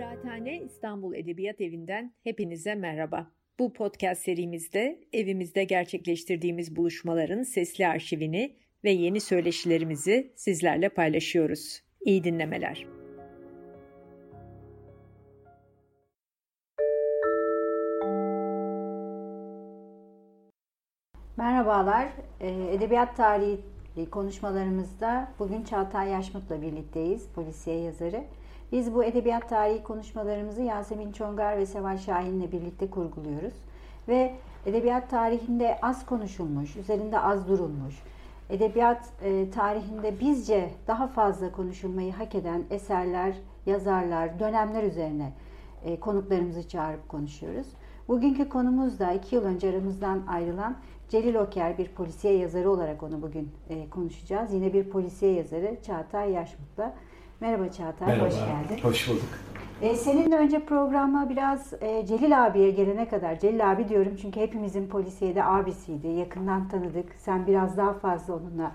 Kıraathane İstanbul Edebiyat Evi'nden hepinize merhaba. Bu podcast serimizde evimizde gerçekleştirdiğimiz buluşmaların sesli arşivini ve yeni söyleşilerimizi sizlerle paylaşıyoruz. İyi dinlemeler. Merhabalar, ee, Edebiyat Tarihi konuşmalarımızda bugün Çağatay Yaşmut'la birlikteyiz, polisiye yazarı. Biz bu edebiyat tarihi konuşmalarımızı Yasemin Çongar ve Seval Şahin'le birlikte kurguluyoruz. Ve edebiyat tarihinde az konuşulmuş, üzerinde az durulmuş, edebiyat e, tarihinde bizce daha fazla konuşulmayı hak eden eserler, yazarlar, dönemler üzerine e, konuklarımızı çağırıp konuşuyoruz. Bugünkü konumuz da iki yıl önce aramızdan ayrılan Celil Oker bir polisiye yazarı olarak onu bugün e, konuşacağız. Yine bir polisiye yazarı Çağatay Yaşmut'la. Merhaba Çağatay, Merhaba, hoş geldin. hoş bulduk. E, seninle önce programa biraz e, Celil abiye gelene kadar, Celil abi diyorum çünkü hepimizin polisiyede abisiydi, yakından tanıdık. Sen biraz daha fazla onunla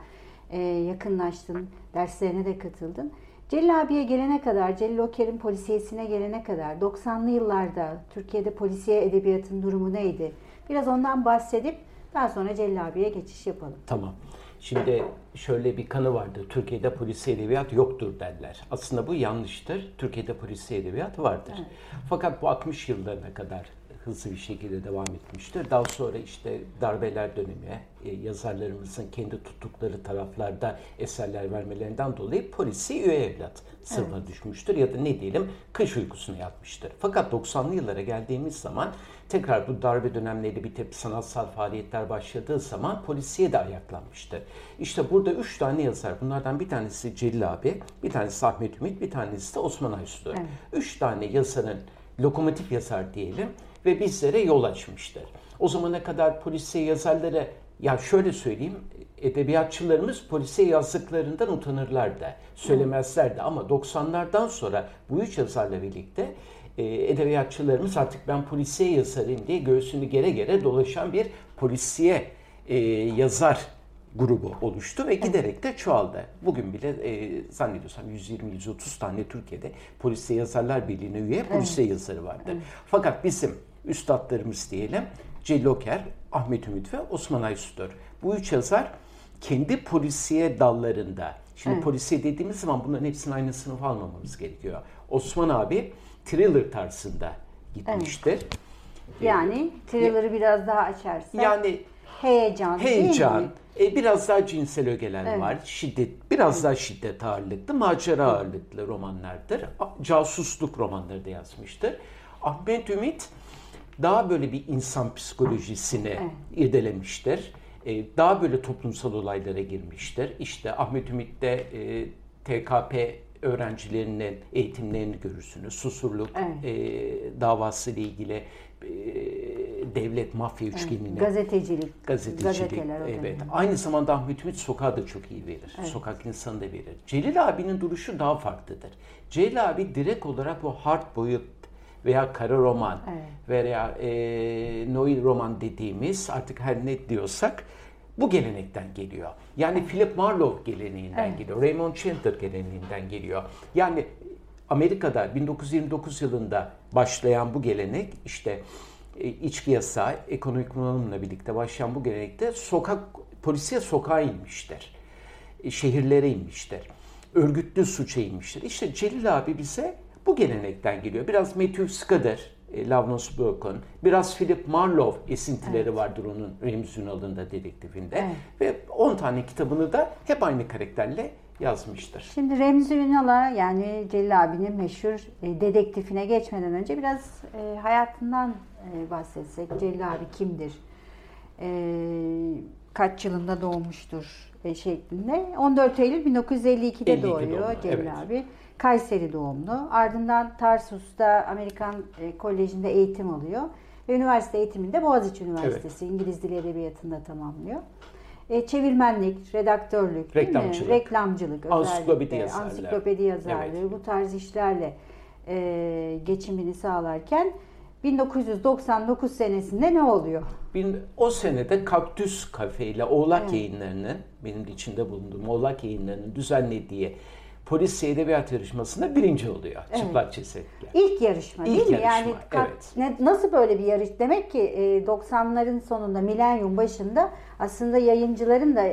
e, yakınlaştın, derslerine de katıldın. Celil abiye gelene kadar, Celil Oker'in polisiyesine gelene kadar 90'lı yıllarda Türkiye'de polisiye edebiyatın durumu neydi? Biraz ondan bahsedip daha sonra Celil abiye geçiş yapalım. Tamam. Şimdi şöyle bir kanı vardır. Türkiye'de polisi edebiyat yoktur derler. Aslında bu yanlıştır. Türkiye'de polisi edebiyat vardır. Evet. Fakat bu 60 yıllarına kadar hızlı bir şekilde devam etmiştir. Daha sonra işte darbeler dönemi, e, yazarlarımızın kendi tuttukları taraflarda eserler vermelerinden dolayı polisi üye evlat sınıfına evet. düşmüştür ya da ne diyelim kış uykusuna yatmıştır. Fakat 90'lı yıllara geldiğimiz zaman tekrar bu darbe dönemleri bitip sanatsal faaliyetler başladığı zaman polisiye de ayaklanmıştır. İşte burada üç tane yazar. Bunlardan bir tanesi Celil abi, bir tanesi Ahmet Ümit, bir tanesi de Osman Aysu'dur. Evet. Üç tane yazarın lokomotif yazar diyelim ve bizlere yol açmıştır. O zamana kadar polisiye yazarlara ya şöyle söyleyeyim edebiyatçılarımız polisiye yazdıklarından utanırlar da söylemezler de ama 90'lardan sonra bu üç yazarla birlikte e, edebiyatçılarımız artık ben polisiye yazarım diye göğsünü gere gere dolaşan bir polisiye e, yazar grubu oluştu ve giderek de çoğaldı. Bugün bile e, zannediyorsam 120-130 tane Türkiye'de polisiye yazarlar birliğine üye polisiye evet. yazarı vardı. Evet. Fakat bizim üstadlarımız diyelim Celil Oker, Ahmet Ümit ve Osman Aysu'dur. Bu üç yazar kendi polisiye dallarında, şimdi evet. polisiye dediğimiz zaman bunların hepsinin aynı sınıf almamamız gerekiyor. Osman abi thriller tarzında gitmiştir. Evet. Yani thriller'ı biraz daha açarsak. Yani heyecan, heyecan, e, biraz daha cinsel ögeler evet. var. Şiddet, biraz evet. daha şiddet ağırlıklı, macera ağırlıklı romanlardır. Casusluk romanları da yazmıştır. Ahmet Ümit daha böyle bir insan psikolojisini evet. irdelemiştir. E, daha böyle toplumsal olaylara girmiştir. İşte Ahmet Ümit'te e, TKP öğrencilerinin eğitimlerini görürsünüz. Susurluk evet. e, davası ile ilgili e, devlet mafya üçgenine. Evet. Gazetecilik. Gazetecilik. Evet. Aynı zamanda Ahmet Ümit sokağı da çok iyi verir. Evet. Sokak insanı da verir. Celil abinin duruşu daha farklıdır. Celil abi direkt olarak bu hard boyut veya kara roman evet. veya e, noir roman dediğimiz artık her ne diyorsak bu gelenekten geliyor. Yani evet. Philip Marlowe geleneğinden evet. geliyor. Raymond Chandler geleneğinden geliyor. Yani Amerika'da 1929 yılında başlayan bu gelenek işte e, içki yasağı, ekonomik bunalımla birlikte başlayan bu gelenekte sokak polisiye sokağa inmiştir. E, şehirlere inmiştir. Örgütlü suça inmiştir. İşte Celil abi bize bu gelenekten geliyor. Biraz Matthew Scudder, e, Lavnos Broken, biraz Philip Marlowe esintileri evet. vardır onun Rems Ünal'ın dedektifinde. Evet. Ve 10 tane kitabını da hep aynı karakterle yazmıştır. Şimdi Remzi Ünal'a yani Celil abinin meşhur e, dedektifine geçmeden önce biraz e, hayatından e, bahsetsek. Celil abi kimdir? E, kaç yılında doğmuştur? E, şeklinde. 14 Eylül 1952'de doğuyor doğumlu, Celil evet. abi. Kayseri doğumlu. Ardından Tarsus'ta Amerikan e, Koleji'nde eğitim alıyor. Ve üniversite eğitiminde Boğaziçi Üniversitesi evet. İngiliz Dili Edebiyatı'nda tamamlıyor. E, çevirmenlik, redaktörlük, reklamcılık, reklamcılık ansiklopedi yazarlığı, ansiklopedi yazarlığı evet. bu tarz işlerle e, geçimini sağlarken 1999 senesinde ne oluyor? Bin, o senede Kaktüs Kafe ile Oğlak evet. Yayınları'nın, benim içinde bulunduğum Oğlak Yayınları'nın düzenlediği polis edebiyat yarışmasında birinci oluyor. Evet. Çıplak cesetle. İlk yarışma değil İlk mi? yarışma, Yani evet. ne, nasıl böyle bir yarış? Demek ki e, 90'ların sonunda, milenyum başında aslında yayıncıların da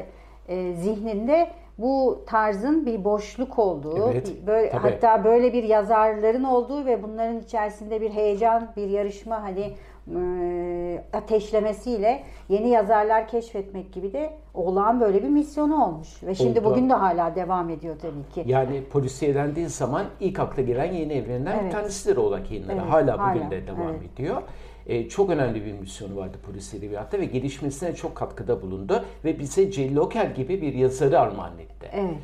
e, zihninde bu tarzın bir boşluk olduğu, Evet, böyle tabii. hatta böyle bir yazarların olduğu ve bunların içerisinde bir heyecan, bir yarışma hani e, ateşlemesiyle yeni yazarlar keşfetmek gibi de olağan böyle bir misyonu olmuş. Ve şimdi Oldu. bugün de hala devam ediyor tabii ki. Yani polisiye dendiği zaman ilk akla gelen yeni evrenden bir Evet. tanesidir oğlak yayınları. Evet, hala bugün hala, de devam evet. ediyor. ediyor. çok önemli bir misyonu vardı polis edebiyatta ve gelişmesine çok katkıda bulundu. Ve bize Celil Oker gibi bir yazarı armağan etti. Evet.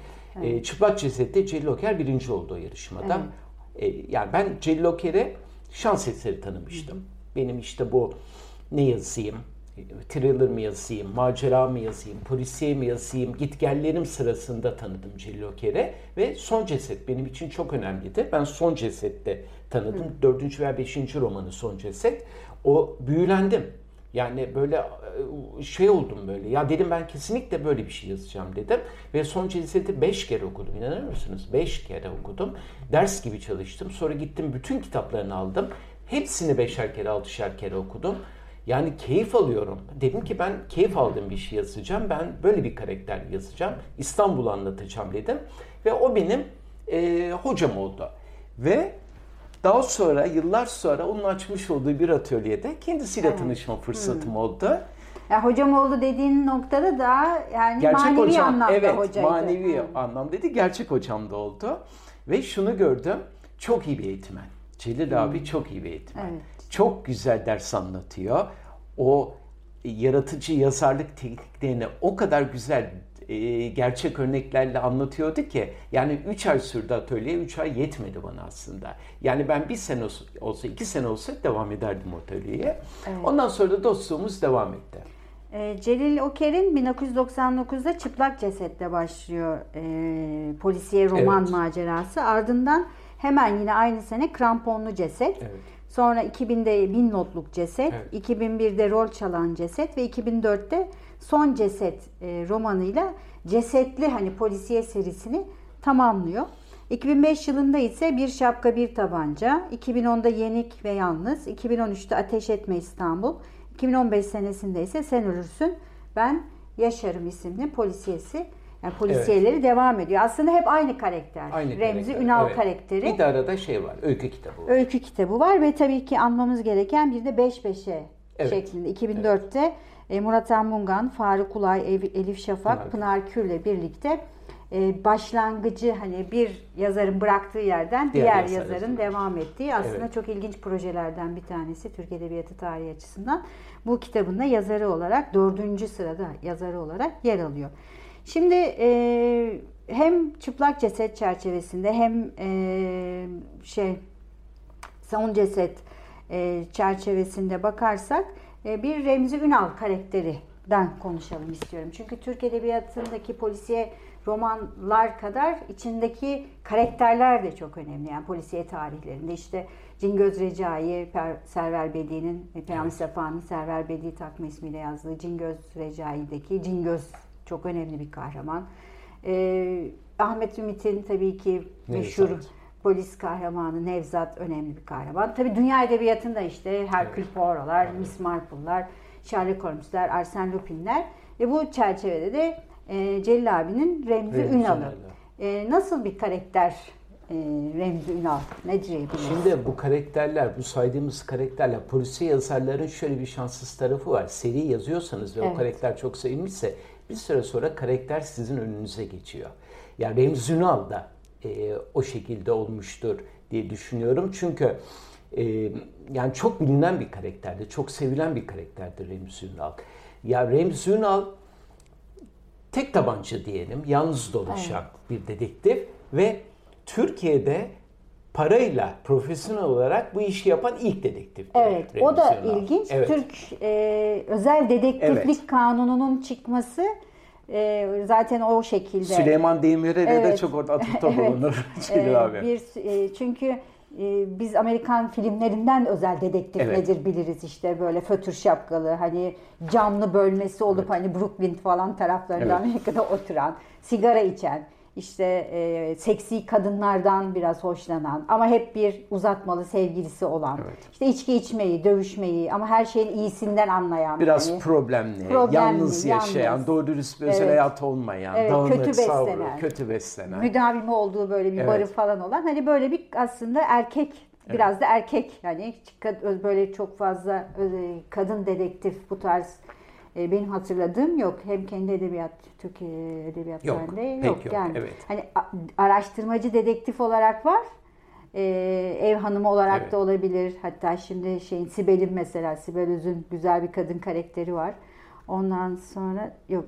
E, Çıplak Ceset'te Celil Oker birinci oldu o yarışmada. E, yani ben Celil Oker'e şans eseri tanımıştım. Benim işte bu ne yazayım, thriller mı yazayım, macera mı yazayım, polisiye mi yazayım, gitgellerim sırasında tanıdım Celil Oker'e ve Son Ceset benim için çok önemlidir. Ben Son Ceset'te tanıdım. Dördüncü veya beşinci romanı Son Ceset. O büyülendim. Yani böyle e, şey oldum böyle. Ya dedim ben kesinlikle böyle bir şey yazacağım dedim. Ve son celseti 5 kere okudum. İnanır mısınız? 5 kere okudum. Ders gibi çalıştım. Sonra gittim bütün kitaplarını aldım. Hepsini beşer kere, altışar kere okudum. Yani keyif alıyorum. Dedim ki ben keyif aldığım bir şey yazacağım. Ben böyle bir karakter yazacağım. İstanbul'u anlatacağım dedim. Ve o benim e, hocam oldu. Ve daha sonra, yıllar sonra onun açmış olduğu bir atölyede kendisiyle tanışma fırsatım oldu. Ya hocam oldu dediğin noktada da yani Gerçek manevi hocam, anlamda evet, hocaydı. manevi Hı. anlamda dedi, gerçek hocam da oldu. Ve şunu gördüm, çok iyi bir eğitmen. Celil abi çok iyi bir eğitmen. Evet. Çok güzel ders anlatıyor. O yaratıcı yazarlık tekniklerini o kadar güzel e, gerçek örneklerle anlatıyordu ki yani 3 ay sürdü atölye 3 ay yetmedi bana aslında. Yani ben bir sene olsa- olsa 2 sene olsa devam ederdim atölyeye. Ondan sonra da dostluğumuz devam etti. Ee, Celil Oker'in 1999'da Çıplak Ceset'te başlıyor e, polisiye roman Evet. macerası. Ardından hemen yine aynı sene Kramponlu Ceset. Evet. Sonra 2000'de Bin Notluk Ceset, Evet. 2001'de Rol Çalan Ceset ve 2004'te Son Ceset e, romanıyla cesetli hani polisiye serisini tamamlıyor. 2005 yılında ise Bir Şapka Bir Tabanca, 2010'da Yenik ve Yalnız, 2013'te Ateş Etme İstanbul, 2015 senesinde ise Sen Ölürsün, Ben Yaşarım isimli polisiyesi. Yani polisiyeleri devam ediyor. Aslında hep aynı karakter. Aynı Remzi karakter, Ünal evet. karakteri. Bir de arada şey var, öykü kitabı var. Öykü kitabı var ve tabii ki anmamız gereken bir de beş beşe Evet. şeklinde. 2004'te e, Murat Anmungan, Faruk Ulay, Elif Şafak, Pınar. Pınar, Kür'le birlikte e, başlangıcı hani bir yazarın bıraktığı yerden Diğer diğer, yazar yazarın yazıyor. devam ettiği aslında Evet. çok ilginç projelerden bir tanesi Türk Edebiyatı tarihi açısından. Bu kitabın da yazarı olarak dördüncü sırada yazarı olarak yer alıyor. Şimdi e, hem çıplak ceset çerçevesinde hem e, şey son ceset e, çerçevesinde bakarsak e, bir Remzi Ünal karakterinden konuşalım istiyorum. Çünkü Türk Edebiyatı'ndaki polisiye romanlar kadar içindeki karakterler de çok önemli. Yani polisiye tarihlerinde işte Cingöz Recai, Per- Server Bedi'nin, e, Peyami Safa'nın Server Bedi takma ismiyle yazdığı Cingöz Recai'deki Cingöz çok önemli bir kahraman. E, Ahmet Ümit'in tabii ki meşhur Nevzat. polis kahramanı Nevzat önemli bir kahraman. Tabii dünya edebiyatında işte Hercule Poirot'lar, Miss Marple'lar, Sherlock Holmes'ler, Arsène Lupin'ler ve bu çerçevede de e, Celil abinin Remzi, Remzi Ünal'ı. E, nasıl bir karakter e, Remzi Ünal? Ne diyebiliriz? Şimdi bu karakterler, bu saydığımız karakterler, polisiye yazarların şöyle bir şanssız tarafı var. Seri yazıyorsanız ve Evet. o karakter çok sevilmişse bir süre sonra karakter sizin önünüze geçiyor. Yani Remzi Ünal da e, o şekilde olmuştur diye düşünüyorum. Çünkü e, yani çok bilinen bir karakterdi, çok sevilen bir karakterdir Remzi Ünal. Ya Remzi Ünal tek tabanca diyelim, yalnız dolaşan bir dedektif ve Türkiye'de parayla profesyonel olarak bu işi yapan ilk dedektif. Evet, o da ilginç. Evet. Türk e, özel dedektiflik Evet. kanununun çıkması e, zaten o şekilde. Süleyman Demirel'e de Evet. çok orada atıfta Evet. bulunur Celil abi. Bir e, çünkü e, biz Amerikan filmlerinden özel dedektif Evet. nedir biliriz işte böyle fötür şapkalı hani camlı bölmesi olup hani Brooklyn falan taraflarında Evet. Amerika'da oturan sigara içen işte e, seksi kadınlardan biraz hoşlanan ama hep bir uzatmalı sevgilisi olan. Evet. işte içki içmeyi, dövüşmeyi ama her şeyin iyisinden anlayan. Biraz hani. problemli, Problemli, yalnız yaşayan, yalnız. doğru dürüst bir özel Evet. hayat olmayan, Evet, dağınık, kötü beslenen. kötü beslenen. müdavimi olduğu böyle bir Evet. barı falan olan hani böyle bir aslında erkek biraz da erkek yani böyle çok fazla e, kadın dedektif bu tarz e, benim hatırladığım yok. Hem kendi edebiyat Türkiye edebiyat Yok, yok, yok, yani. evet. Hani araştırmacı dedektif olarak var. E, ev hanımı olarak Evet. da olabilir. Hatta şimdi şeyin Sibel'in mesela Sibel Öz'ün güzel bir kadın karakteri var. Ondan sonra yok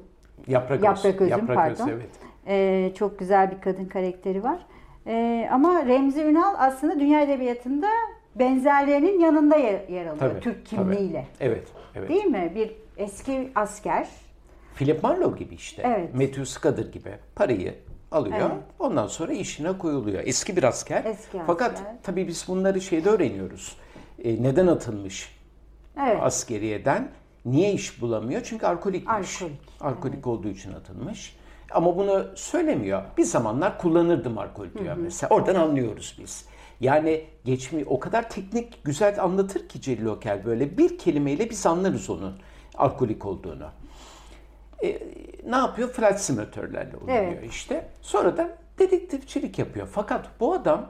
Yaprak, Yaprak Öz, Öz'ün, pardon. evet. ee, çok güzel bir kadın karakteri var. Ee, ama Remzi Ünal aslında dünya edebiyatında benzerlerinin yanında yer, yer alıyor. Tabii, Türk tabii. kimliğiyle. Evet, evet. Değil mi? Bir eski asker. Philip Marlowe gibi işte. Evet. Matthew Scudder gibi parayı alıyor. Evet. Ondan sonra işine koyuluyor. Eski bir asker. Eski Fakat asker. tabii biz bunları şeyde öğreniyoruz. E, neden atılmış Evet. askeriyeden? Niye iş bulamıyor? Çünkü alkolikmiş. Alkolik, Alkolik olduğu için atılmış. Ama bunu söylemiyor. Bir zamanlar kullanırdım alkol diyor mesela. Oradan anlıyoruz biz. Yani geçmi o kadar teknik güzel anlatır ki Celil Oker böyle bir kelimeyle biz anlarız onun alkolik olduğunu. E, ne yapıyor? Flight simülatörlerle oynuyor Evet. işte. Sonra da dedektifçilik yapıyor. Fakat bu adam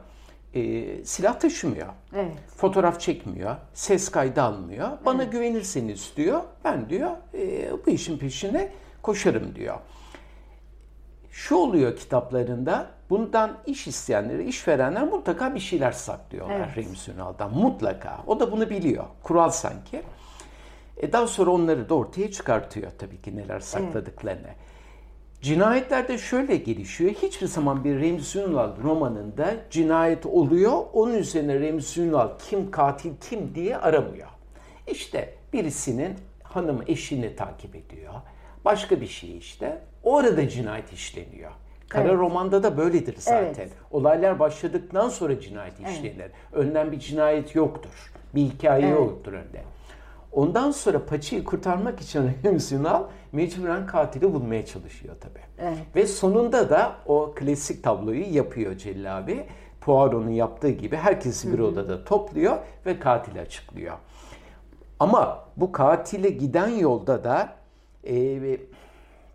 e, silah taşımıyor. Evet. Fotoğraf çekmiyor, ses kaydı almıyor. Bana güvenirseniz diyor, ben diyor e, bu işin peşine koşarım diyor. Şu oluyor kitaplarında, bundan iş isteyenleri, işverenler mutlaka bir şeyler saklıyorlar Evet. Remzi Ünal'dan. Mutlaka. O da bunu biliyor. Kural sanki. E daha sonra onları da ortaya çıkartıyor tabii ki neler sakladıklarını. Cinayetlerde şöyle gelişiyor. Hiçbir zaman bir Remzi Ünal romanında cinayet oluyor. Onun üzerine Remzi Ünal kim katil kim diye aramıyor. İşte birisinin hanım eşini takip ediyor. Başka bir şey işte. Orada cinayet işleniyor. Kara Evet. romanda da böyledir zaten. Evet. Olaylar başladıktan sonra cinayet işlenir. Önden bir cinayet yoktur. Bir hikaye Evet. yoktur önde. Ondan sonra paçayı kurtarmak için Remzi Ünal mecburen katili bulmaya çalışıyor tabii. Evet. Ve sonunda da o klasik tabloyu yapıyor Celil abi. Poirot'un yaptığı gibi herkesi bir odada topluyor ve katili açıklıyor. Ama bu katile giden yolda da e,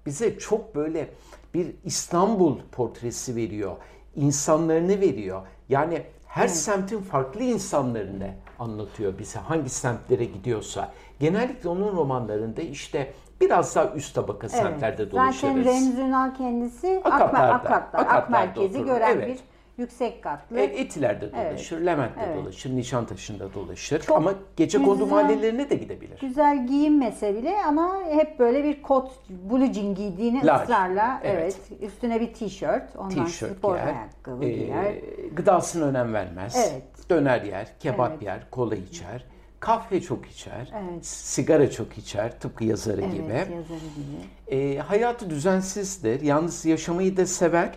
bize çok böyle bir İstanbul portresi veriyor. İnsanlarını veriyor. Yani her semtin farklı insanlarını anlatıyor bize. Hangi semtlere gidiyorsa. Genellikle onun romanlarında işte biraz daha üst tabaka semtlerde dolaşırız. Zaten Remzi Ünal kendisi Akatlar, Ak merkezi gören evet. bir yüksek katlı. E, Etiler'de dolaşır, Levent'te Evet. dolaşır, Nişantaşı'nda dolaşır. Çok Ama gece kondu mahallelerine de gidebilir. Güzel giyinmese bile ama hep böyle bir kot, blue jean giydiğini Large, ısrarla. evet. Evet. Üstüne bir tişört, ondan Tişört spor giyer, ayakkabı e, giyer. gıdasına önem vermez. Evet. Döner yer, kebap Evet. yer, kola içer. Kahve çok içer, Evet. sigara çok içer tıpkı yazarı Evet, gibi. yazarı gibi. E, hayatı düzensizdir, yalnız yaşamayı da sever.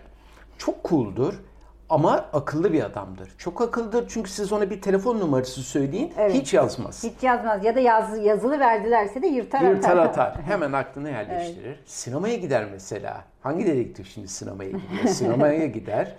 Çok cool'dur ama akıllı bir adamdır. Çok akıllıdır çünkü siz ona bir telefon numarası söyleyin Evet. hiç yazmaz. Hiç yazmaz ya da yaz, yazılı verdilerse de yırtar Yırtar atar. atar. Hemen aklına yerleştirir. Sinemaya gider mesela. Hangi dedektif şimdi sinemaya gidiyor? sinemaya gider.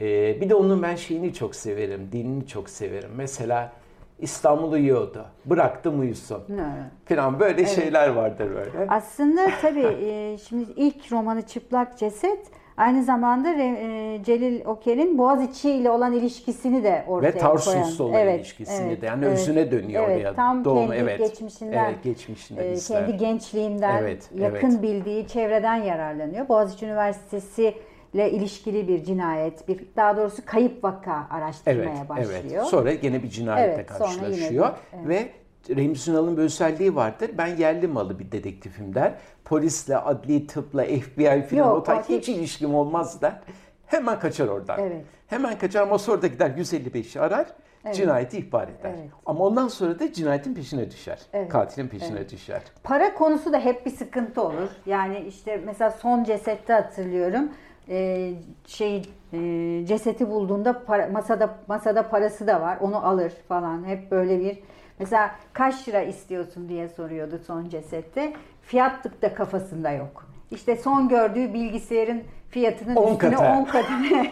Ee, bir de onun ben şeyini çok severim. Dinini çok severim. Mesela İstanbul uyuyordu. Bıraktım uyusun. Evet. Falan böyle şeyler vardır böyle. Aslında tabii e, şimdi ilk romanı Çıplak Ceset aynı zamanda e, Celil Oker'in Boğaziçi ile olan ilişkisini de ortaya Ve koyan. Tarsus'la olan ilişkisini de. Yani özüne dönüyor evet, oraya. Tam Doğum, kendi evet. geçmişinden, Evet, geçmişinden e, kendi gençliğinden Evet, yakın evet. bildiği çevreden yararlanıyor. Boğaziçi Üniversitesi ile ilişkili bir cinayet, bir daha doğrusu kayıp vaka araştırmaya Evet, başlıyor. evet. Sonra gene bir cinayetle Evet, karşılaşıyor bir- evet. ve Remzi Ünal'ın bir özelliği vardır. Ben yerli malı bir dedektifim der. Polisle, adli tıpla, FBI falan Yok, o tarz hiç ilişkim olmaz der. Hemen kaçar oradan. Evet. Hemen kaçar ama sonra da gider 155'i arar. Cinayeti ihbar eder. Evet. Ama ondan sonra da cinayetin peşine düşer. Evet, Katilin peşine düşer. Para konusu da hep bir sıkıntı olur. Yani işte mesela son cesette hatırlıyorum. Ee, şey e, ceseti bulduğunda para- masada masada parası da var. Onu alır falan. Hep böyle bir mesela kaç lira istiyorsun diye soruyordu son cesette. Fiyatlık da kafasında yok. işte son gördüğü bilgisayarın fiyatının 10 üstüne katı. 10 katını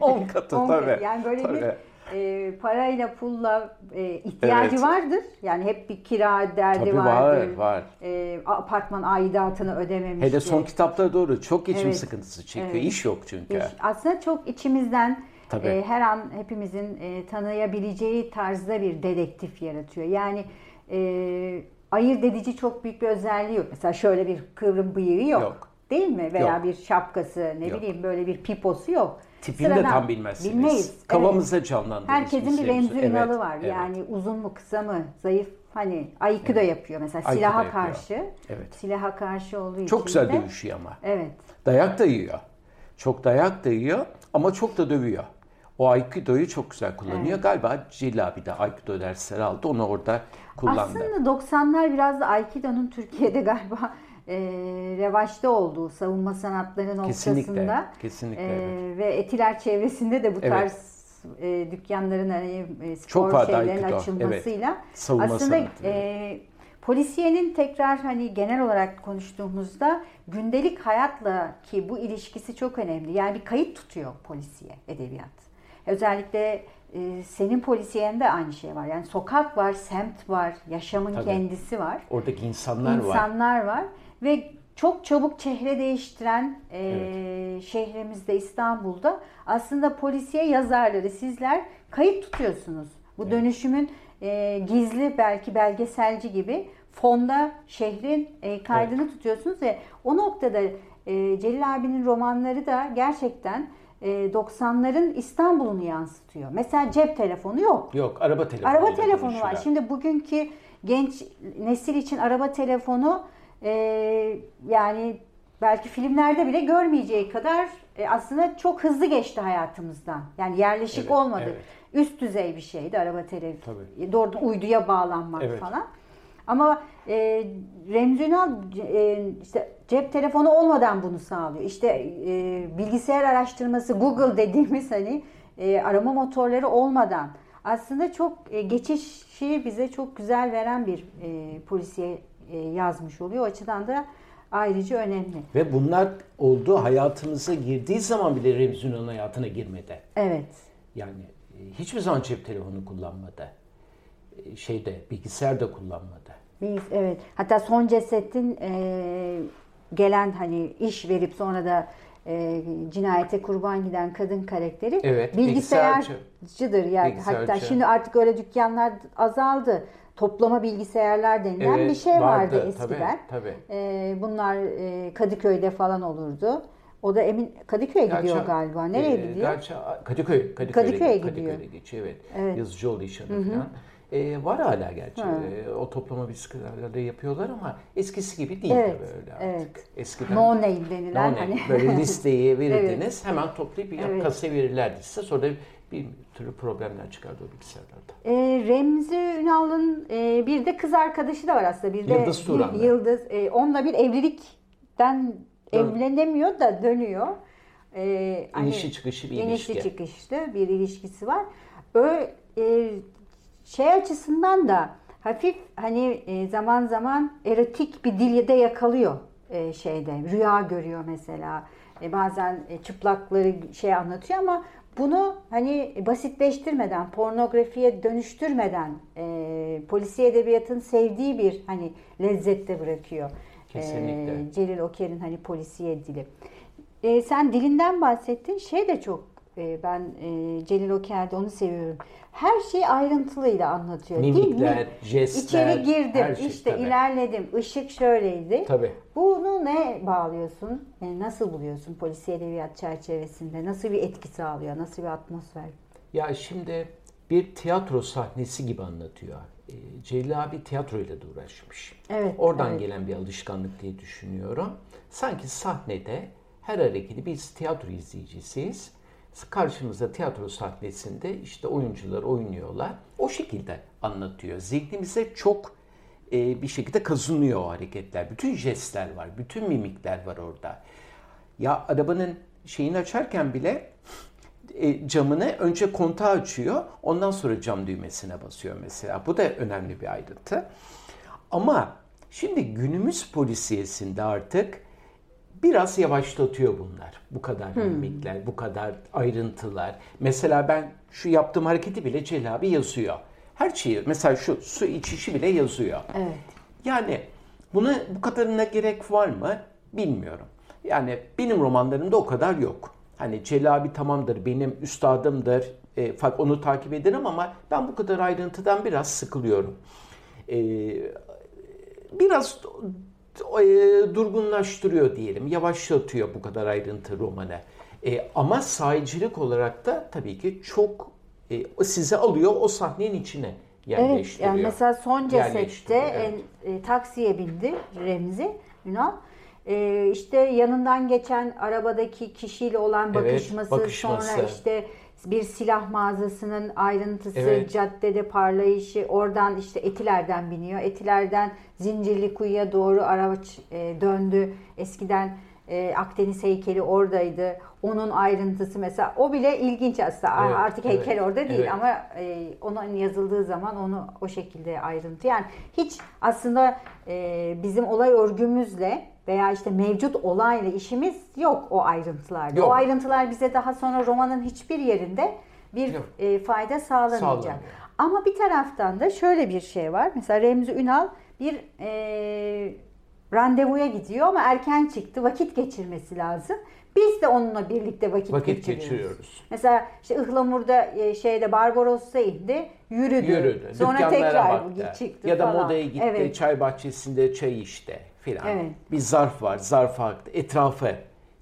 10 katı On- tabii. Yani böyle Tabii. bir e, parayla pulla e, ihtiyacı Evet. vardır. Yani hep bir kira derdi Tabii vardır. var, var. E, apartman aidatını ödememiştir. Hele son kitaplara doğru çok geçim Evet. sıkıntısı çekiyor. Evet. İş yok çünkü. İş- Aslında çok içimizden Tabii. e, her an hepimizin e, tanıyabileceği tarzda bir dedektif yaratıyor. Yani e, ayırt edici çok büyük bir özelliği yok. Mesela şöyle bir kıvrım bıyığı yok. Yok. Değil mi? Veya Yok. bir şapkası, ne Yok. bileyim böyle bir piposu yok. Tipini de Sıradan. tam bilmezsiniz. Bilmeyiz. Evet. Kafamızda canlandırırız. Herkesin bir remzi evet, ünalı var. evet. Yani uzun mu kısa mı zayıf hani Aikido yapıyor mesela Aikido silaha yapıyor. karşı. Evet. Silaha karşı olduğu için Çok güzel de- dövüşüyor ama. Evet. Dayak da yiyor. Çok dayak da yiyor ama çok da dövüyor. O Aikido'yu çok güzel kullanıyor. Galiba Celil abi de Aikido dersleri aldı. Onu orada kullandı. Aslında 90'lar biraz da Aikido'nun Türkiye'de galiba e, revaçta olduğu savunma sanatları Kesinlikle, noktasında. kesinlikle, E, Ve Etiler çevresinde de bu Evet. tarz e, dükkanların hani e, spor Çok şeylerin Aikido, açılmasıyla Savunma aslında sanatı. e, polisiyenin tekrar hani genel olarak konuştuğumuzda gündelik hayatla ki bu ilişkisi çok önemli. Yani bir kayıt tutuyor polisiye edebiyat. Özellikle e, senin polisiyende aynı şey var. Yani sokak var, semt var, yaşamın Tabii. kendisi var. Oradaki insanlar var. İnsanlar var ve çok çabuk çehre değiştiren e, şehrimizde İstanbul'da aslında polisiye yazarları sizler kayıt tutuyorsunuz. Bu dönüşümün e, gizli belki belgeselci gibi fonda şehrin e, kaydını tutuyorsunuz ve o noktada e, Celil abinin romanları da gerçekten 90'ların İstanbul'unu yansıtıyor. Mesela cep telefonu yok. Yok araba telefonu. Araba telefonu var. Şimdi bugünkü genç nesil için araba telefonu e, yani belki filmlerde bile görmeyeceği kadar e, aslında çok hızlı geçti hayatımızdan. Yani yerleşik Evet, olmadı. evet. Üst düzey bir şeydi araba telefonu. Tabii. Doğrudan uyduya bağlanmak Evet. falan. Ama e, Remzi Ünal e, işte cep telefonu olmadan bunu sağlıyor. İşte e, bilgisayar araştırması Google dediğimiz hani e, arama motorları olmadan aslında çok e, geçişi bize çok güzel veren bir e, polisiye e, yazmış oluyor. O açıdan da ayrıca önemli. Ve bunlar olduğu hayatımıza girdiği zaman bile Remzi Ünal'ın hayatına girmedi. Evet. Yani e, hiçbir zaman cep telefonu kullanmadı. E, Şeyde bilgisayar da kullanmadı. Biz evet. Hatta son cesetin e, gelen hani iş verip sonra da e, cinayete kurban giden kadın karakteri Evet, bilgisayarcıdır yani. Bilgisayarcı. Hatta şimdi artık öyle dükkanlar azaldı. Toplama bilgisayarlar denilen Evet, bir şey vardı, vardı. eskiden. Tabii, tabii. E, bunlar e, Kadıköy'de falan olurdu. O da emin Kadıköy'e gidiyor Gerçi, galiba. Nereye e, gidiyor? Gerçi Kadıköy. Kadıköy'e, Kadıköy'e gidiyor. Kadıköy'e geçiyor evet. Evet. Yazıcı oldu işi falan. E, var hala gerçi. E, o toplama bisikletlerle yapıyorlar ama eskisi gibi değil Evet, tabii öyle artık. evet. Eskiden No name denilen No name. hani. böyle listeyi verirdiniz hemen toplayıp Evet. kasaya verirlerdi size. Sonra bir türlü problemler çıkardı o bilgisayarlarda. E, Remzi Ünal'ın e, bir de kız arkadaşı da var aslında. Bir de Yıldız Turan'la. bir- Yıldız. E, onunla bir evlilikten Dön- evlenemiyor da dönüyor. E, hani İnişli çıkışı bir ilişki. çıkışlı bir ilişkisi var. Öyle e, şey açısından da hafif hani e, zaman zaman erotik bir dilde yakalıyor e, şeyde. Rüya görüyor mesela. E, bazen çıplakları şey anlatıyor ama bunu hani basitleştirmeden, pornografiye dönüştürmeden e, polisiye edebiyatın sevdiği bir hani lezzette bırakıyor. Kesinlikle. E, Celil Oker'in hani polisiye dili. E, sen dilinden bahsettin. Şey de çok ben e, Celil Oker'de onu seviyorum. Her şeyi ayrıntılıyla anlatıyor. değil mi? Mimikler, jestler, İçeri girdim, her şey, işte tabii. ilerledim, ışık şöyleydi. Tabii. Bunu ne bağlıyorsun? Yani nasıl buluyorsun polisiye edebiyat çerçevesinde? Nasıl bir etki sağlıyor? Nasıl bir atmosfer? Ya şimdi bir tiyatro sahnesi gibi anlatıyor. E, Celil abi tiyatroyla da uğraşmış. Evet, Oradan evet. gelen bir alışkanlık diye düşünüyorum. Sanki sahnede her hareketi biz tiyatro izleyicisiyiz. Karşımızda tiyatro sahnesinde işte oyuncular oynuyorlar. O şekilde anlatıyor. Zihnimize çok e, bir şekilde kazınıyor o hareketler. Bütün jestler var, bütün mimikler var orada. Ya arabanın şeyini açarken bile e, camını önce kontağı açıyor, ondan sonra cam düğmesine basıyor mesela. Bu da önemli bir ayrıntı. Ama şimdi günümüz polisiyesinde artık biraz yavaşlatıyor bunlar. Bu kadar mimikler, bu kadar ayrıntılar. Mesela ben şu yaptığım hareketi bile Celal abi yazıyor. Her şeyi, mesela şu su içişi bile yazıyor. Evet. Yani buna bu kadarına gerek var mı bilmiyorum. Yani benim romanlarımda o kadar yok. Hani Celal abi tamamdır, benim üstadımdır, e, fakat onu takip ederim ama ben bu kadar ayrıntıdan biraz sıkılıyorum. E, biraz durgunlaştırıyor diyelim, yavaşlatıyor bu kadar ayrıntı romanı. E, ama sahicilik olarak da tabii ki çok e, sizi alıyor o sahnenin içine Evet yerleştiriyor. yani mesela son cesette evet. e, taksiye bindi Remzi Ünal. E, işte yanından geçen arabadaki kişiyle olan Evet, bakışması, bakışması. sonra işte bir silah mağazasının ayrıntısı, Evet. caddede parlayışı, oradan işte Etiler'den biniyor. Etiler'den Zincirlikuyu'ya doğru araç e, döndü. Eskiden e, Akdeniz heykeli oradaydı. Onun ayrıntısı mesela o bile ilginç aslında. Evet, Artık evet, heykel orada değil evet. ama e, onun yazıldığı zaman onu o şekilde ayrıntı. Yani hiç aslında e, bizim olay örgümüzle veya işte mevcut olayla işimiz yok o ayrıntılarda. Yok. O ayrıntılar bize daha sonra romanın hiçbir yerinde bir Yok. e, fayda sağlamayacak. Sağlamıyor. Ama bir taraftan da şöyle bir şey var. Mesela Remzi Ünal bir e, randevuya gidiyor ama erken çıktı. Vakit geçirmesi lazım. Biz de onunla birlikte vakit, Vakit geçiriyoruz. geçiriyoruz. Mesela işte Ihlamur'da e, şeyde Barbaros'ta indi, yürüdü. Yürüdü. Sonra dükkanlara tekrar baktı. çıktı Ya da falan. modaya gitti, Evet. çay bahçesinde çay içti filan. Evet. Bir zarf var, zarfa aktı. Etrafı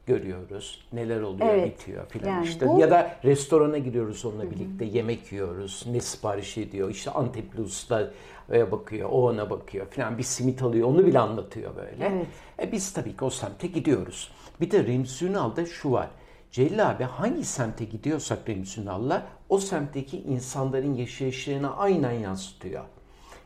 görüyoruz. Neler oluyor, Evet. bitiyor filan Yani işte. bu- Ya da restorana giriyoruz onunla birlikte yemek yiyoruz. Ne sipariş ediyor? İşte Antepli usta bakıyor, o ona bakıyor filan. Bir simit alıyor, onu bile anlatıyor böyle. Evet. E biz tabii ki o semte gidiyoruz. Bir de Remzi Ünal'da şu var. Celil abi hangi semte gidiyorsak Remzi Ünal'la o semtteki insanların yaşayışlarını aynen yansıtıyor.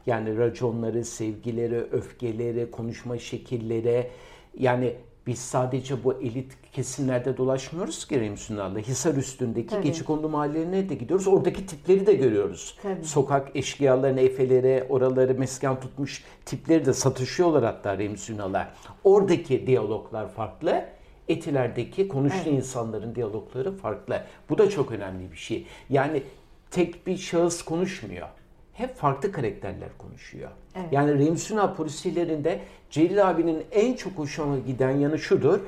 Yani raconları, sevgileri, öfkeleri, konuşma şekilleri. Yani biz sadece bu elit kesimlerde dolaşmıyoruz ki Remzi Ünal'la. Hisar üstündeki Tabii. Geçikondu mahallelerine de gidiyoruz. Oradaki tipleri de görüyoruz. Tabii. Sokak eşkıyalarını, efeleri, oraları mesken tutmuş tipleri de satışıyorlar hatta Remzi Ünal'a. Oradaki diyaloglar farklı. Etiler'deki konuştuğu insanların diyalogları farklı. Bu da çok önemli bir şey. Yani tek bir şahıs konuşmuyor. Hep farklı karakterler konuşuyor. Yani Remzi Ünal polisiyelerinde Celil abinin en çok hoşuma giden yanı şudur.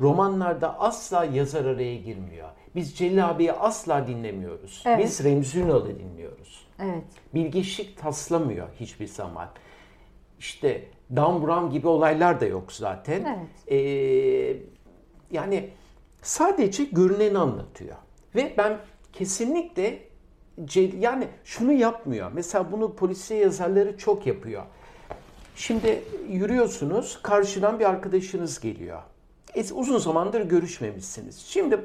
Romanlarda asla yazar araya girmiyor. Biz Celil abiyi asla dinlemiyoruz. Evet. Biz Remzi Ünal'ı dinliyoruz. Evet. Bilgeçlik taslamıyor hiçbir zaman. İşte Dan Brown gibi olaylar da yok zaten. Evet. Ee, yani sadece görüneni anlatıyor. Ve ben kesinlikle yani şunu yapmıyor. Mesela bunu polisiye yazarları çok yapıyor. Şimdi yürüyorsunuz, karşıdan bir arkadaşınız geliyor. E, uzun zamandır görüşmemişsiniz. Şimdi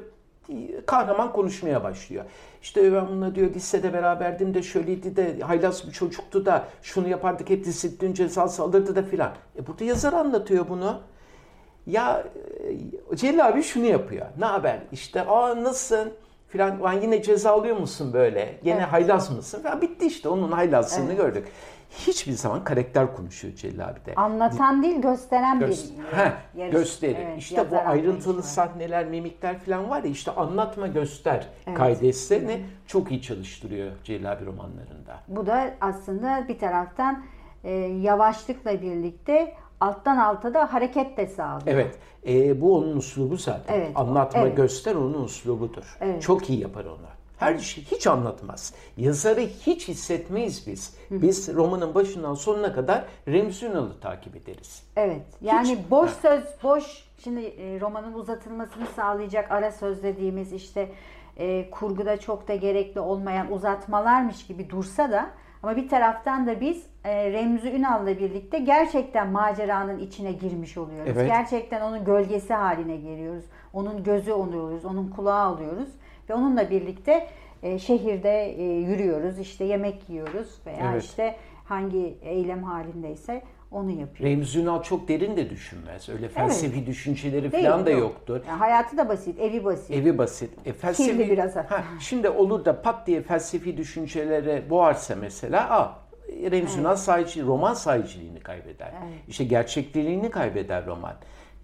e, kahraman konuşmaya başlıyor. İşte ben bununla diyor lisede beraberdim de şöyleydi de haylaz bir çocuktu da şunu yapardık hep disiplin cezası alırdı da filan. E burada yazar anlatıyor bunu. Ya e, Celil abi şunu yapıyor. Ne haber? İşte aa nasılsın? Filan "Lan yine ceza alıyor musun böyle? Yine Evet. haylaz mısın? Falan bitti işte onun haylazlığını gördük. Hiçbir zaman karakter konuşuyor Celil abi de. Anlatan değil gösteren Göz, bir Heh, yarış. gösteri. Evet, işte bu ayrıntılı sahneler, mimikler falan var ya işte anlatma göster kaidesini çok iyi çalıştırıyor Celil abi romanlarında. Bu da aslında bir taraftan e, yavaşlıkla birlikte alttan alta da hareket de sağlıyor. Evet, e, bu onun uslubu zaten. Evet, Anlatma evet. göster onun uslubudur. Evet. Çok iyi yapar onu. Her şey hiç anlatmaz. Yazarı hiç hissetmeyiz biz. Biz romanın başından sonuna kadar Remzi Ünal'ı takip ederiz. Evet. Yani boş söz, boş şimdi e, romanın uzatılmasını sağlayacak ara söz dediğimiz işte e, kurguda çok da gerekli olmayan uzatmalarmış gibi dursa da ama bir taraftan da biz Remzi Ünal'la birlikte gerçekten maceranın içine girmiş oluyoruz. Evet. Gerçekten onun gölgesi haline geliyoruz. Onun gözü oluyoruz, onun kulağı oluyoruz ve onunla birlikte e, şehirde e, yürüyoruz, işte yemek yiyoruz veya Evet. işte hangi eylem halindeyse onu yapıyoruz. Remzi Ünal çok derin de düşünmez. Öyle felsefi düşünceleri Değil, falan da yok. yoktur. Yani hayatı da basit, evi basit. Evi basit. E, felsefi, Kirli biraz. Ha, şimdi olur da pat diye felsefi düşüncelere boğarsa mesela aa, Remzi Ünal sahici, roman sahiciliğini kaybeder. İşte gerçekliğini kaybeder roman.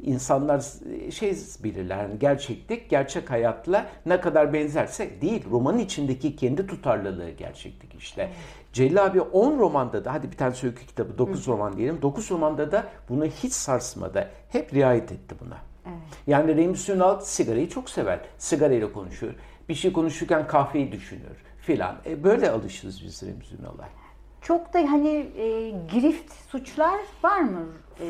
insanlar şey bilirler. Yani gerçeklik gerçek hayatla ne kadar benzerse değil. Romanın içindeki kendi tutarlılığı gerçeklik işte. Celil abi 10 romanda da hadi bir tane öykü kitabı 9 roman diyelim. 9 romanda da bunu hiç sarsmadı. Hep riayet etti buna. Evet. Yani Remus Ünal sigarayı çok sever. Sigarayla konuşur. Bir şey konuşurken kahveyi düşünür filan. E, böyle alışırız biz Remus Ünal'a. Çok da hani e, grift suçlar var mı? E,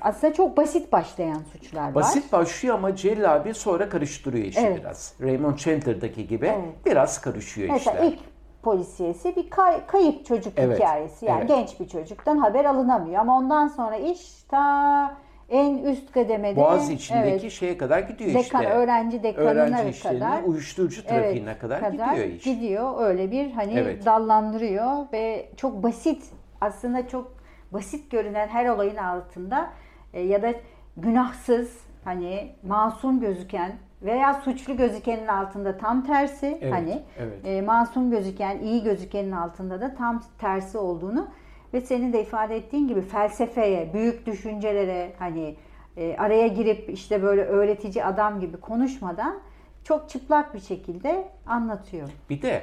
aslında çok basit başlayan suçlar var. Basit başlıyor ama Celil abi sonra karıştırıyor işi evet. biraz. Raymond Chandler'daki gibi evet. biraz karışıyor Mesela işte. ilk polisiyesi bir kay- kayıp çocuk evet. hikayesi. Yani evet. genç bir çocuktan haber alınamıyor ama ondan sonra iş ta en üst kademede Boğaz içindeki evet, şeye kadar gidiyor dekan, işte. Öğrenci dekanına öğrenci kadar. uyuşturucu trafiğine evet, kadar, kadar gidiyor iş. Gidiyor öyle bir hani evet. dallandırıyor ve çok basit aslında çok basit görünen her olayın altında e, ya da günahsız hani masum gözüken veya suçlu gözükenin altında tam tersi evet, hani evet. E, masum gözüken iyi gözükenin altında da tam tersi olduğunu ve senin de ifade ettiğin gibi felsefeye, büyük düşüncelere hani e, araya girip işte böyle öğretici adam gibi konuşmadan çok çıplak bir şekilde anlatıyor. Bir de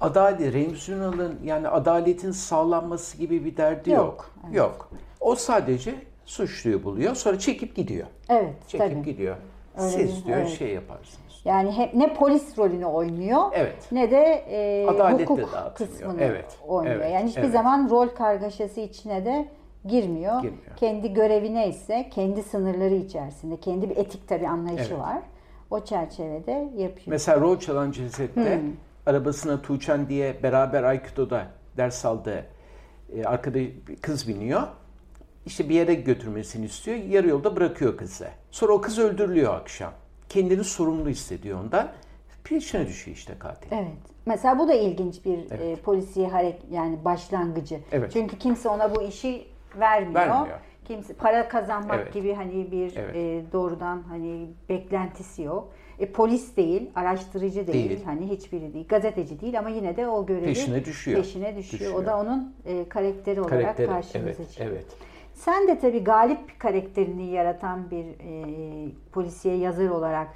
adalet, Rems Ünal'ın yani adaletin sağlanması gibi bir derdi yok. Yok. Evet. yok. O sadece suçluyu buluyor sonra çekip gidiyor. Evet çekip tabii. gidiyor. Öyle Siz diyor evet. şey yaparsınız. Yani hep ne polis rolünü oynuyor evet. ne de e, hukuk kısmını evet. oynuyor. Evet. Yani hiçbir evet. zaman rol kargaşası içine de girmiyor. girmiyor. Kendi görevi neyse kendi sınırları içerisinde kendi bir etik tabi anlayışı evet. var. O çerçevede yapıyor. Mesela rol çalan cesette hmm. arabasına Tuğçen diye beraber Aikido'da ders aldı. Ee, arkada bir kız biniyor. İşte bir yere götürmesini istiyor. Yarı yolda bırakıyor kızı. Sonra o kız öldürülüyor akşam kendini sorumlu hissediyor ondan. Peşine düşüyor işte katil. Evet. Mesela bu da ilginç bir evet. e, polisiye hareket yani başlangıcı. Evet. Çünkü kimse ona bu işi vermiyor. Vermiyor. Kimse para kazanmak evet. gibi hani bir evet. e, doğrudan hani beklentisi yok. E, polis değil, araştırıcı değil, değil, hani hiçbiri değil, gazeteci değil ama yine de o görevi peşine düşüyor. Peşine düşüyor. düşüyor. O da onun e, karakteri olarak karakteri, karşımıza evet, çıkıyor. Evet. Sen de tabii galip karakterini yaratan bir e, polisiye yazar olarak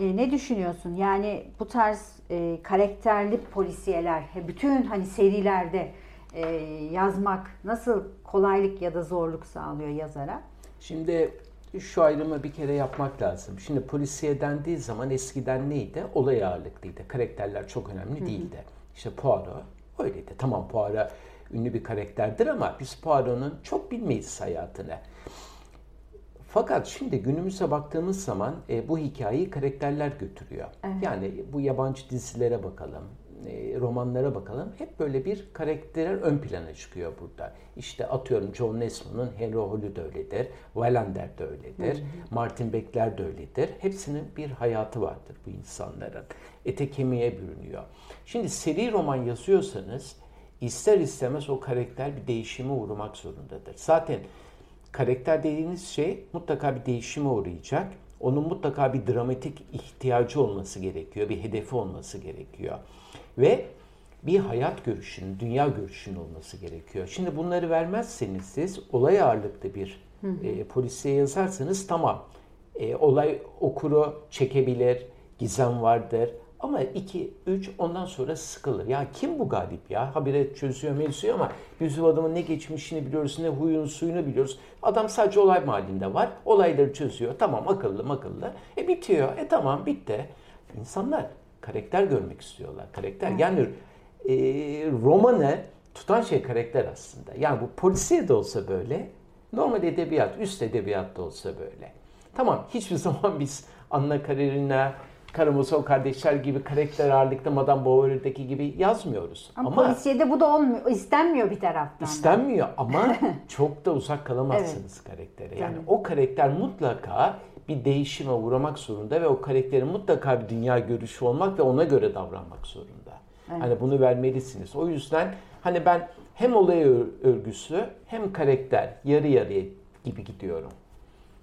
e, ne düşünüyorsun? Yani bu tarz e, karakterli polisiyeler, bütün hani serilerde e, yazmak nasıl kolaylık ya da zorluk sağlıyor yazara? Şimdi şu ayrımı bir kere yapmak lazım. Şimdi polisiye dendiği zaman eskiden neydi? Olay ağırlıklıydı. Karakterler çok önemli değildi. İşte Poirot öyleydi. Tamam Poirot ünlü bir karakterdir ama biz Poirot'un çok bilmeyiz hayatını. Fakat şimdi günümüze baktığımız zaman e, bu hikayeyi karakterler götürüyor. Evet. Yani bu yabancı dizilere bakalım, e, romanlara bakalım. Hep böyle bir karakterler ön plana çıkıyor burada. İşte atıyorum John Nesmo'nun Henry Holly de öyledir, Wallander de öyledir, hı hı. Martin Beckler de öyledir. Hepsinin bir hayatı vardır bu insanların. Ete kemiğe bürünüyor. Şimdi seri roman yazıyorsanız ister istemez o karakter bir değişime uğramak zorundadır. Zaten karakter dediğiniz şey mutlaka bir değişime uğrayacak. Onun mutlaka bir dramatik ihtiyacı olması gerekiyor, bir hedefi olması gerekiyor. Ve bir hayat görüşünün, dünya görüşünün olması gerekiyor. Şimdi bunları vermezseniz siz olay ağırlıklı bir hı hı. E, polisiye yazarsanız tamam. E, olay okuru çekebilir, gizem vardır, ama 2, 3 ondan sonra sıkılır. Ya kim bu galip ya? Habire çözüyor mevzuyu ama biz bu adamın ne geçmişini biliyoruz, ne huyunu suyunu biliyoruz. Adam sadece olay mahallinde var. Olayları çözüyor. Tamam akıllı akıllı. E bitiyor. E tamam bitti. İnsanlar karakter görmek istiyorlar. Karakter. Yani e, romanı tutan şey karakter aslında. Yani bu polisiye de olsa böyle. Normal edebiyat, üst edebiyat da olsa böyle. Tamam hiçbir zaman biz Anna Karenina, Karamazov kardeşler gibi karakter ağırlıklı Madame Bovary'deki gibi yazmıyoruz. Ama, ama polisiyede bu da olmuyor, istenmiyor bir taraftan. İstenmiyor ama çok da uzak kalamazsınız evet. karaktere. Yani Tabii. o karakter mutlaka bir değişime uğramak zorunda ve o karakterin mutlaka bir dünya görüşü olmak ve ona göre davranmak zorunda. Evet. Hani bunu vermelisiniz. O yüzden hani ben hem olay örgüsü hem karakter yarı yarıya gibi gidiyorum.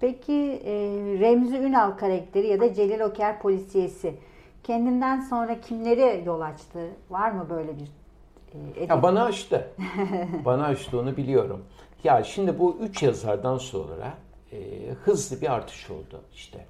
Peki e, Remzi Ünal karakteri ya da Celil Oker polisiyesi kendinden sonra kimleri yol açtı? Var mı böyle bir e, ya bana açtı. bana açtı onu biliyorum. Ya şimdi bu üç yazardan sonra hızlı bir artış oldu işte.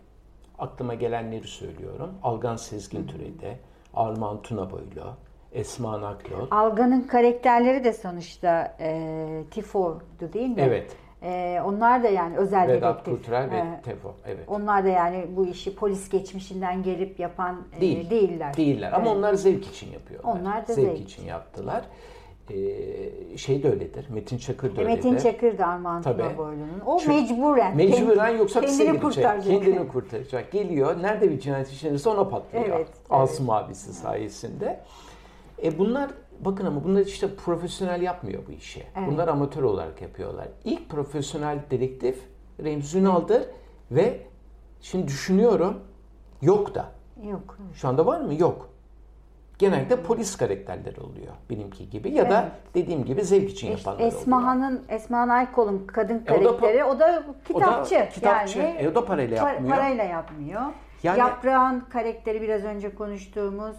Aklıma gelenleri söylüyorum. Algan Sezgin Türedi, Arman Tunaboylu, Esma Naklol. Algan'ın karakterleri de sonuçta e, Tifo'du değil mi? Evet. E, onlar da yani özel Vedat dedektif. Kurtral ve E, Tefo. Evet. Onlar da yani bu işi polis geçmişinden gelip yapan e, Değil. değiller. Değiller ama Evet. onlar zevk için yapıyorlar. Onlar da zevk, zevk. için yaptılar. Ee, şey de öyledir. Metin Çakır da E, öyledir. Metin Çakır da Armağan. Tunaboylu'nun. O Çünkü mecburen. Mecburen Kendi- yoksa kendini kurtaracak. Kendini kurtaracak. Geliyor. Nerede bir cinayet işlenirse ona patlıyor. Evet, Asım abisi sayesinde. E bunlar bakın ama bunlar işte profesyonel yapmıyor bu işi. Evet. Bunlar amatör olarak yapıyorlar. İlk profesyonel dedektif Remzi Ünal'dır ve şimdi düşünüyorum yok da. Yok. Şu anda var mı? Yok. Genelde polis karakterleri oluyor benimki gibi ya da Evet. dediğim gibi zevk için yapanlar oluyor. Esma'nın Esma Aykol'un kadın E, o da pa- karakteri o da kitapçı. kitapçı. Yani E, o da parayla pa- yapmıyor. Parayla yapmıyor. Yani- Yaprağın karakteri biraz önce konuştuğumuz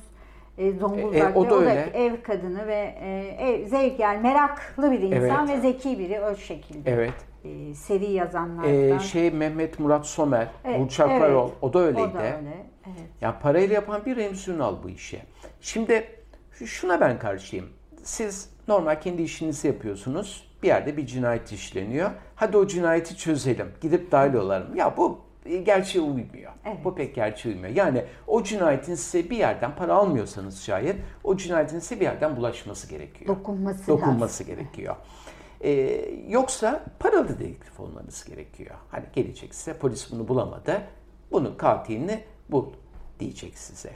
e, Zonguldak'ta E, e, o da öyle. ev kadını ve e, ev, zevk yani meraklı bir insan Evet. ve zeki biri o şekilde. Evet. E, seri yazanlardan. Ee, şey Mehmet Murat Somer, Evet, Burçak evet. Varol, o da öyleydi. O da öyle. Evet. Ya parayla yapan bir Remzi Ünal bu işi. Şimdi şu- şuna ben karşıyım. Siz normal kendi işinizi yapıyorsunuz. Bir yerde bir cinayet işleniyor. Hadi o cinayeti çözelim. Gidip dahil olalım. Ya bu e, gerçeğe uymuyor. Evet. Bu pek gerçeğe uymuyor. Yani o cinayetin size bir yerden para almıyorsanız şayet o cinayetin size bir yerden bulaşması gerekiyor. Dokunması Dokunması gerekiyor. Ee, yoksa paralı dedektif olmanız gerekiyor. Hani gelecek size polis bunu bulamadı. Bunun katilini bul diyecek size.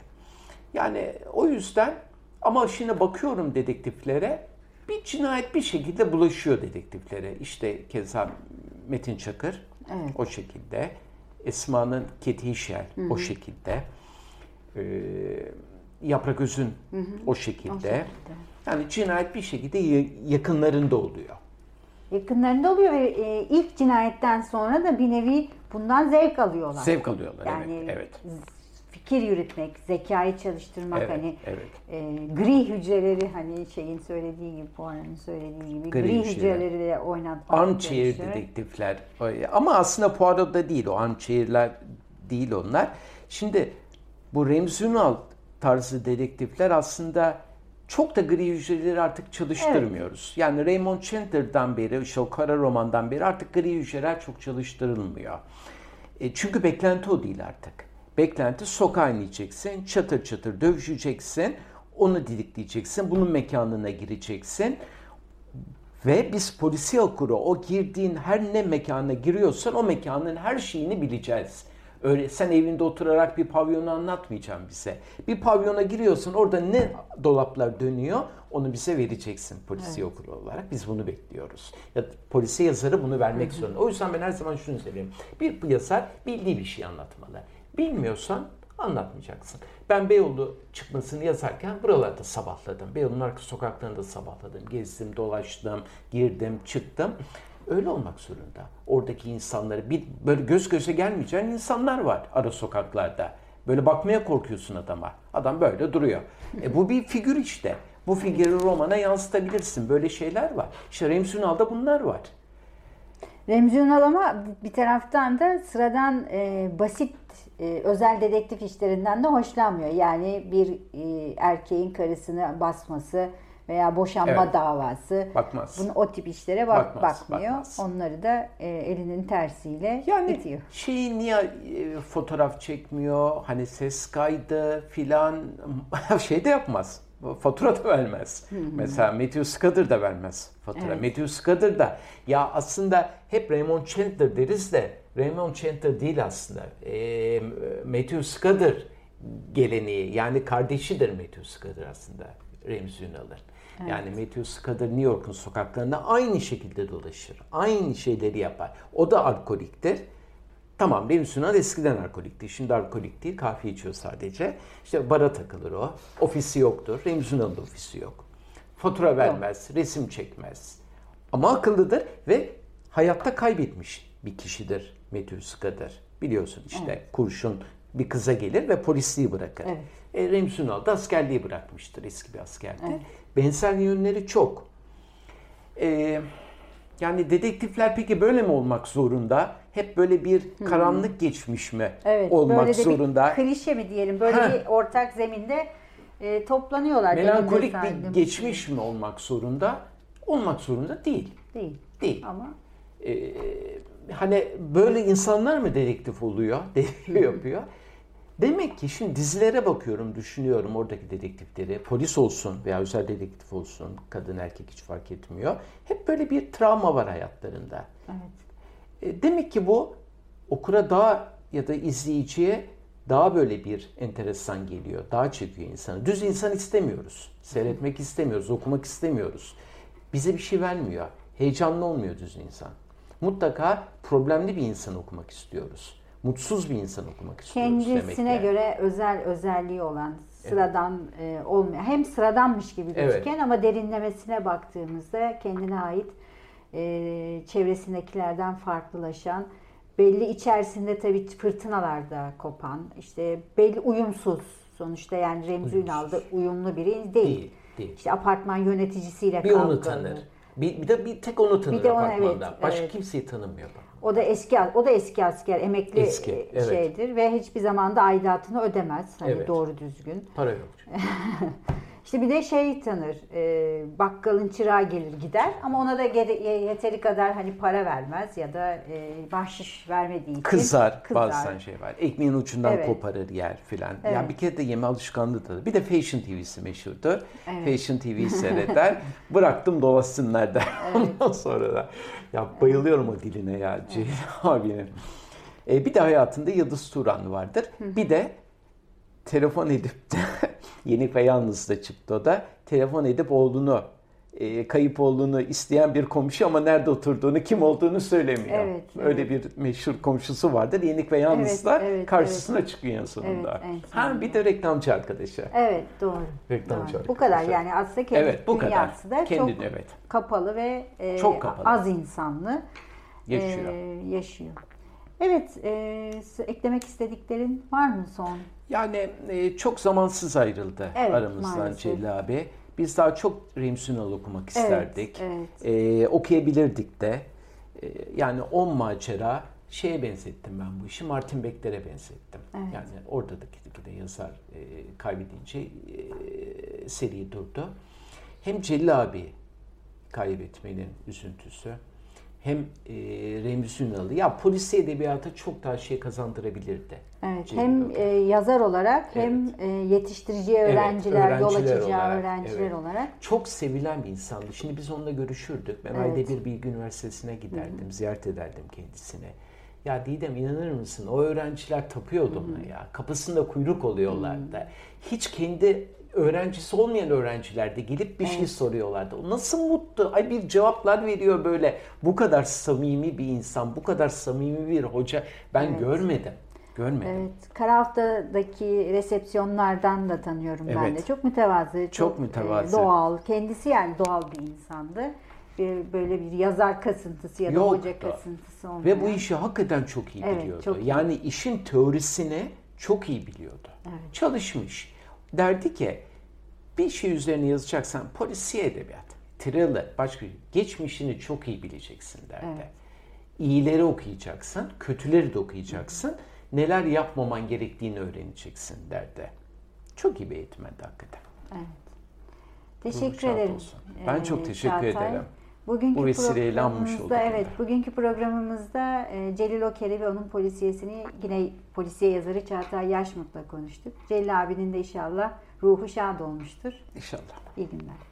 Yani o yüzden ama şimdi bakıyorum dedektiflere bir cinayet bir şekilde bulaşıyor dedektiflere. İşte keza Metin Çakır Evet. o şekilde. Esma'nın Keti İşel o şekilde. Ee, Yaprak Özün o şekilde. O şekilde. Yani cinayet bir şekilde ya- yakınlarında oluyor. Yakınlarında oluyor ve e, ilk cinayetten sonra da bir nevi bundan zevk alıyorlar. Zevk alıyorlar. Yani evet, evet. Fikir yürütmek, zekayı çalıştırmak Evet, hani evet. e, gri hücreleri hani şeyin söylediği gibi, Poirot'un söylediği gibi Gri gri, hücreler. hücreleri de oynatmak. Armchair dedektifler. Ama aslında Poirot'da değil o armchair'ler değil onlar. Şimdi bu Remzi Ünal tarzı dedektifler aslında çok da gri hücreleri artık çalıştırmıyoruz. Yani Raymond Chandler'dan beri, işte o kara romandan beri artık gri hücreler çok çalıştırılmıyor. E, çünkü beklenti o değil artık. Beklenti sokağa ineceksin, çatır çatır dövüşeceksin, onu didikleyeceksin, bunun mekanına gireceksin. Ve biz polisiye okuru o girdiğin her ne mekana giriyorsan o mekanın her şeyini bileceğiz. Öyle sen evinde oturarak bir pavyonu anlatmayacaksın bize. Bir pavyona giriyorsun orada ne dolaplar dönüyor onu bize vereceksin polisiye okuru olarak. Biz bunu bekliyoruz. Ya polisiye yazarı bunu vermek zorunda. O yüzden ben her zaman şunu söylüyorum. Bir yazar bildiği bir şey anlatmalı. Bilmiyorsan anlatmayacaksın. Ben Beyoğlu çıkmasını yazarken buralarda sabahladım. Beyoğlu'nun arka sokaklarında sabahladım. Gezdim, dolaştım, girdim, çıktım. Öyle olmak zorunda. Oradaki insanları bir böyle göz göze gelmeyeceğin insanlar var ara sokaklarda. Böyle bakmaya korkuyorsun adama. Adam böyle duruyor. E bu bir figür işte. Bu figürü romana yansıtabilirsin. Böyle şeyler var. İşte Remzi Ünal'da bunlar var. Remzi Ünal ama bir taraftan da sıradan e, basit e, özel dedektif işlerinden de hoşlanmıyor. Yani bir e, erkeğin karısını basması veya boşanma Evet. davası. Bakmaz. Bunu o tip işlere bak, Bakmaz, bakmıyor. bakmaz. Onları da e, elinin tersiyle Yani itiyor. şeyi niye e, fotoğraf çekmiyor? Hani ses kaydı filan şey de yapmaz. Fatura da vermez. Mesela Matthew Scudder da vermez fatura. Evet. Matthew Scudder da ya aslında hep Raymond Chandler deriz de Raymond Chandler değil aslında. E, Matthew Scudder geleneği yani kardeşidir Matthew Scudder aslında Remzi Ünal'ın. Yani Matthew Scudder New York'un sokaklarında aynı şekilde dolaşır. Aynı şeyleri yapar. O da alkoliktir. Tamam benim Sunan eskiden alkolikti. Şimdi alkolik değil. Kahve içiyor sadece. İşte bara takılır o. Ofisi yoktur. Remzi Ünal'ın da ofisi yok. Fatura vermez. Resim çekmez. Ama akıllıdır ve hayatta kaybetmiş bir kişidir Matthew Scudder. Biliyorsun işte kurşun bir kıza gelir ve polisliği bırakır. Evet. E, Ünal da askerliği bırakmıştır. Eski bir askerdi. Benzer yönleri çok. E, Yani dedektifler peki böyle mi olmak zorunda? Hep böyle bir karanlık geçmiş mi Evet, olmak böyle de zorunda? bir klişe mi diyelim, böyle Ha. bir ortak zeminde e, toplanıyorlar. Melankolik bir geçmiş mi olmak zorunda? Olmak zorunda değil. Değil Değil. ama Ee, hani böyle insanlar mı dedektif oluyor? Dedektif yapıyor. Demek ki şimdi dizilere bakıyorum, düşünüyorum oradaki dedektifleri. Polis olsun veya özel dedektif olsun, kadın erkek hiç fark etmiyor. Hep böyle bir travma var hayatlarında. evet. E, Demek ki bu okura daha ya da izleyiciye daha böyle bir enteresan geliyor. Daha çekiyor insanı. Düz insan istemiyoruz. Seyretmek istemiyoruz, okumak istemiyoruz. Bize bir şey vermiyor. Heyecanlı olmuyor düz insan. Mutlaka problemli bir insan okumak istiyoruz. Mutsuz bir insan okumak istiyoruz Kendisine demek göre özel özelliği olan, sıradan e, olmayan, hem sıradanmış gibi Evet. gözüken ama derinlemesine baktığımızda kendine ait e, çevresindekilerden farklılaşan, belli içerisinde tabii fırtınalarda kopan, işte belli uyumsuz sonuçta yani Remzi Ünal da uyumlu biri değil. Değil, değil. İşte apartman yöneticisiyle Bir onu kavgalı. tanır. Bir, bir de bir tek onu tanır Bir de onu, apartmanda. evet, Başka evet. kimseyi tanımıyor. O da eski o da eski asker, emekli Eski, e, evet. şeydir ve hiçbir zaman da aidatını ödemez. Hani Evet. doğru düzgün. Para yok. İşte bir de şey tanır, e, bakkalın çırağı gelir gider ama ona da gere- yeteri kadar hani para vermez ya da e, bahşiş vermediği için Kızar, kızar. bazen şey var. Ekmeğin ucundan Evet. koparır yer filan. Evet. Ya bir kere de yeme alışkanlığı da. Bir de Fashion TV'si meşhurdur. Fashion TV'yi seyreder. Bıraktım dolaşsınlar der. Ondan sonra da. Ya bayılıyorum o diline ya Ceylan abinin. E, bir de hayatında Yıldız Turan vardır. Bir de telefon edip de Yeni ve Yalnız da çıktı o da. Telefon edip oğlunu e, kayıp olduğunu isteyen bir komşu ama nerede oturduğunu, kim olduğunu söylemiyor. Evet, Öyle bir meşhur komşusu vardır. Yenik ve Yalnız'da Evet, evet, karşısına çıkıyor en sonunda. Evet, en ha bir de reklamcı arkadaşı. Evet doğru. Reklamcı Doğru. Bu kadar yani aslında kendi Evet, bu kadar. dünyası da Kendini, çok evet. kapalı ve e, Çok kapalı. az insanlı Yaşıyor. e, yaşıyor. Evet, e, eklemek istediklerin var mı son? Yani e, çok zamansız ayrıldı Evet, aramızdan. Celil abi. Biz daha çok Remzi Ünal okumak isterdik. evet. E, okuyabilirdik de. E, yani on macera şeye benzettim ben bu işi. Martin Bekler'e benzettim. Evet. Yani orada da de yazar e, kaybedince e, seri durdu. Hem Celil abi kaybetmenin üzüntüsü hem e, Remzi Ünal'ı ya polisi edebiyata çok daha şey kazandırabilirdi. Evet, hem e, yazar olarak hem e, yetiştireceği öğrenciler, yol öğrenciler açacağı olarak, öğrenciler evet. olarak. Çok sevilen bir insandı. Şimdi biz onunla görüşürdük. Ben Evet. ayda bir Bilgi Üniversitesi'ne giderdim, ziyaret ederdim kendisine. Ya Didem inanır mısın? O öğrenciler tapıyordu ona ya. Kapısında kuyruk oluyorlardı. Hiç kendi öğrencisi olmayan öğrenciler de gelip bir şey soruyorlardı. O nasıl mutlu? Ay bir cevaplar veriyor böyle. Bu kadar samimi bir insan, bu kadar samimi bir hoca ben görmedim. Görmedim. Evet, Karahafta'daki resepsiyonlardan da tanıyorum ben Evet. de. Çok mütevazı, çok, Çok mütevazı. e, doğal. Kendisi yani doğal bir insandı. Bir, böyle bir yazar kasıntısı ya da Yok. hoca kasıntısı olmayan. Ve bu işi hakikaten çok iyi Evet, biliyordu. çok iyi. Yani işin teorisini çok iyi biliyordu. Çalışmış. Derdi ki bir şey üzerine yazacaksan polisiye edebiyat, thriller, başka bir geçmişini çok iyi bileceksin derdi. Evet. İyileri okuyacaksın, kötüleri de okuyacaksın. Neler yapmaman gerektiğini öğreneceksin derdi. Çok iyi bir eğitmendi hakikaten. Teşekkür şad ederim. olsun. Ben çok e, teşekkür ederim. Bugünkü Bu vesileyle anmış olduk evet, yine. bugünkü programımızda e, Celil Okeri ve onun polisiyesini yine polisiye yazarı Çağatay Yaşmut'la konuştuk. Celil abinin de inşallah ruhu şad olmuştur. İnşallah. İyi günler.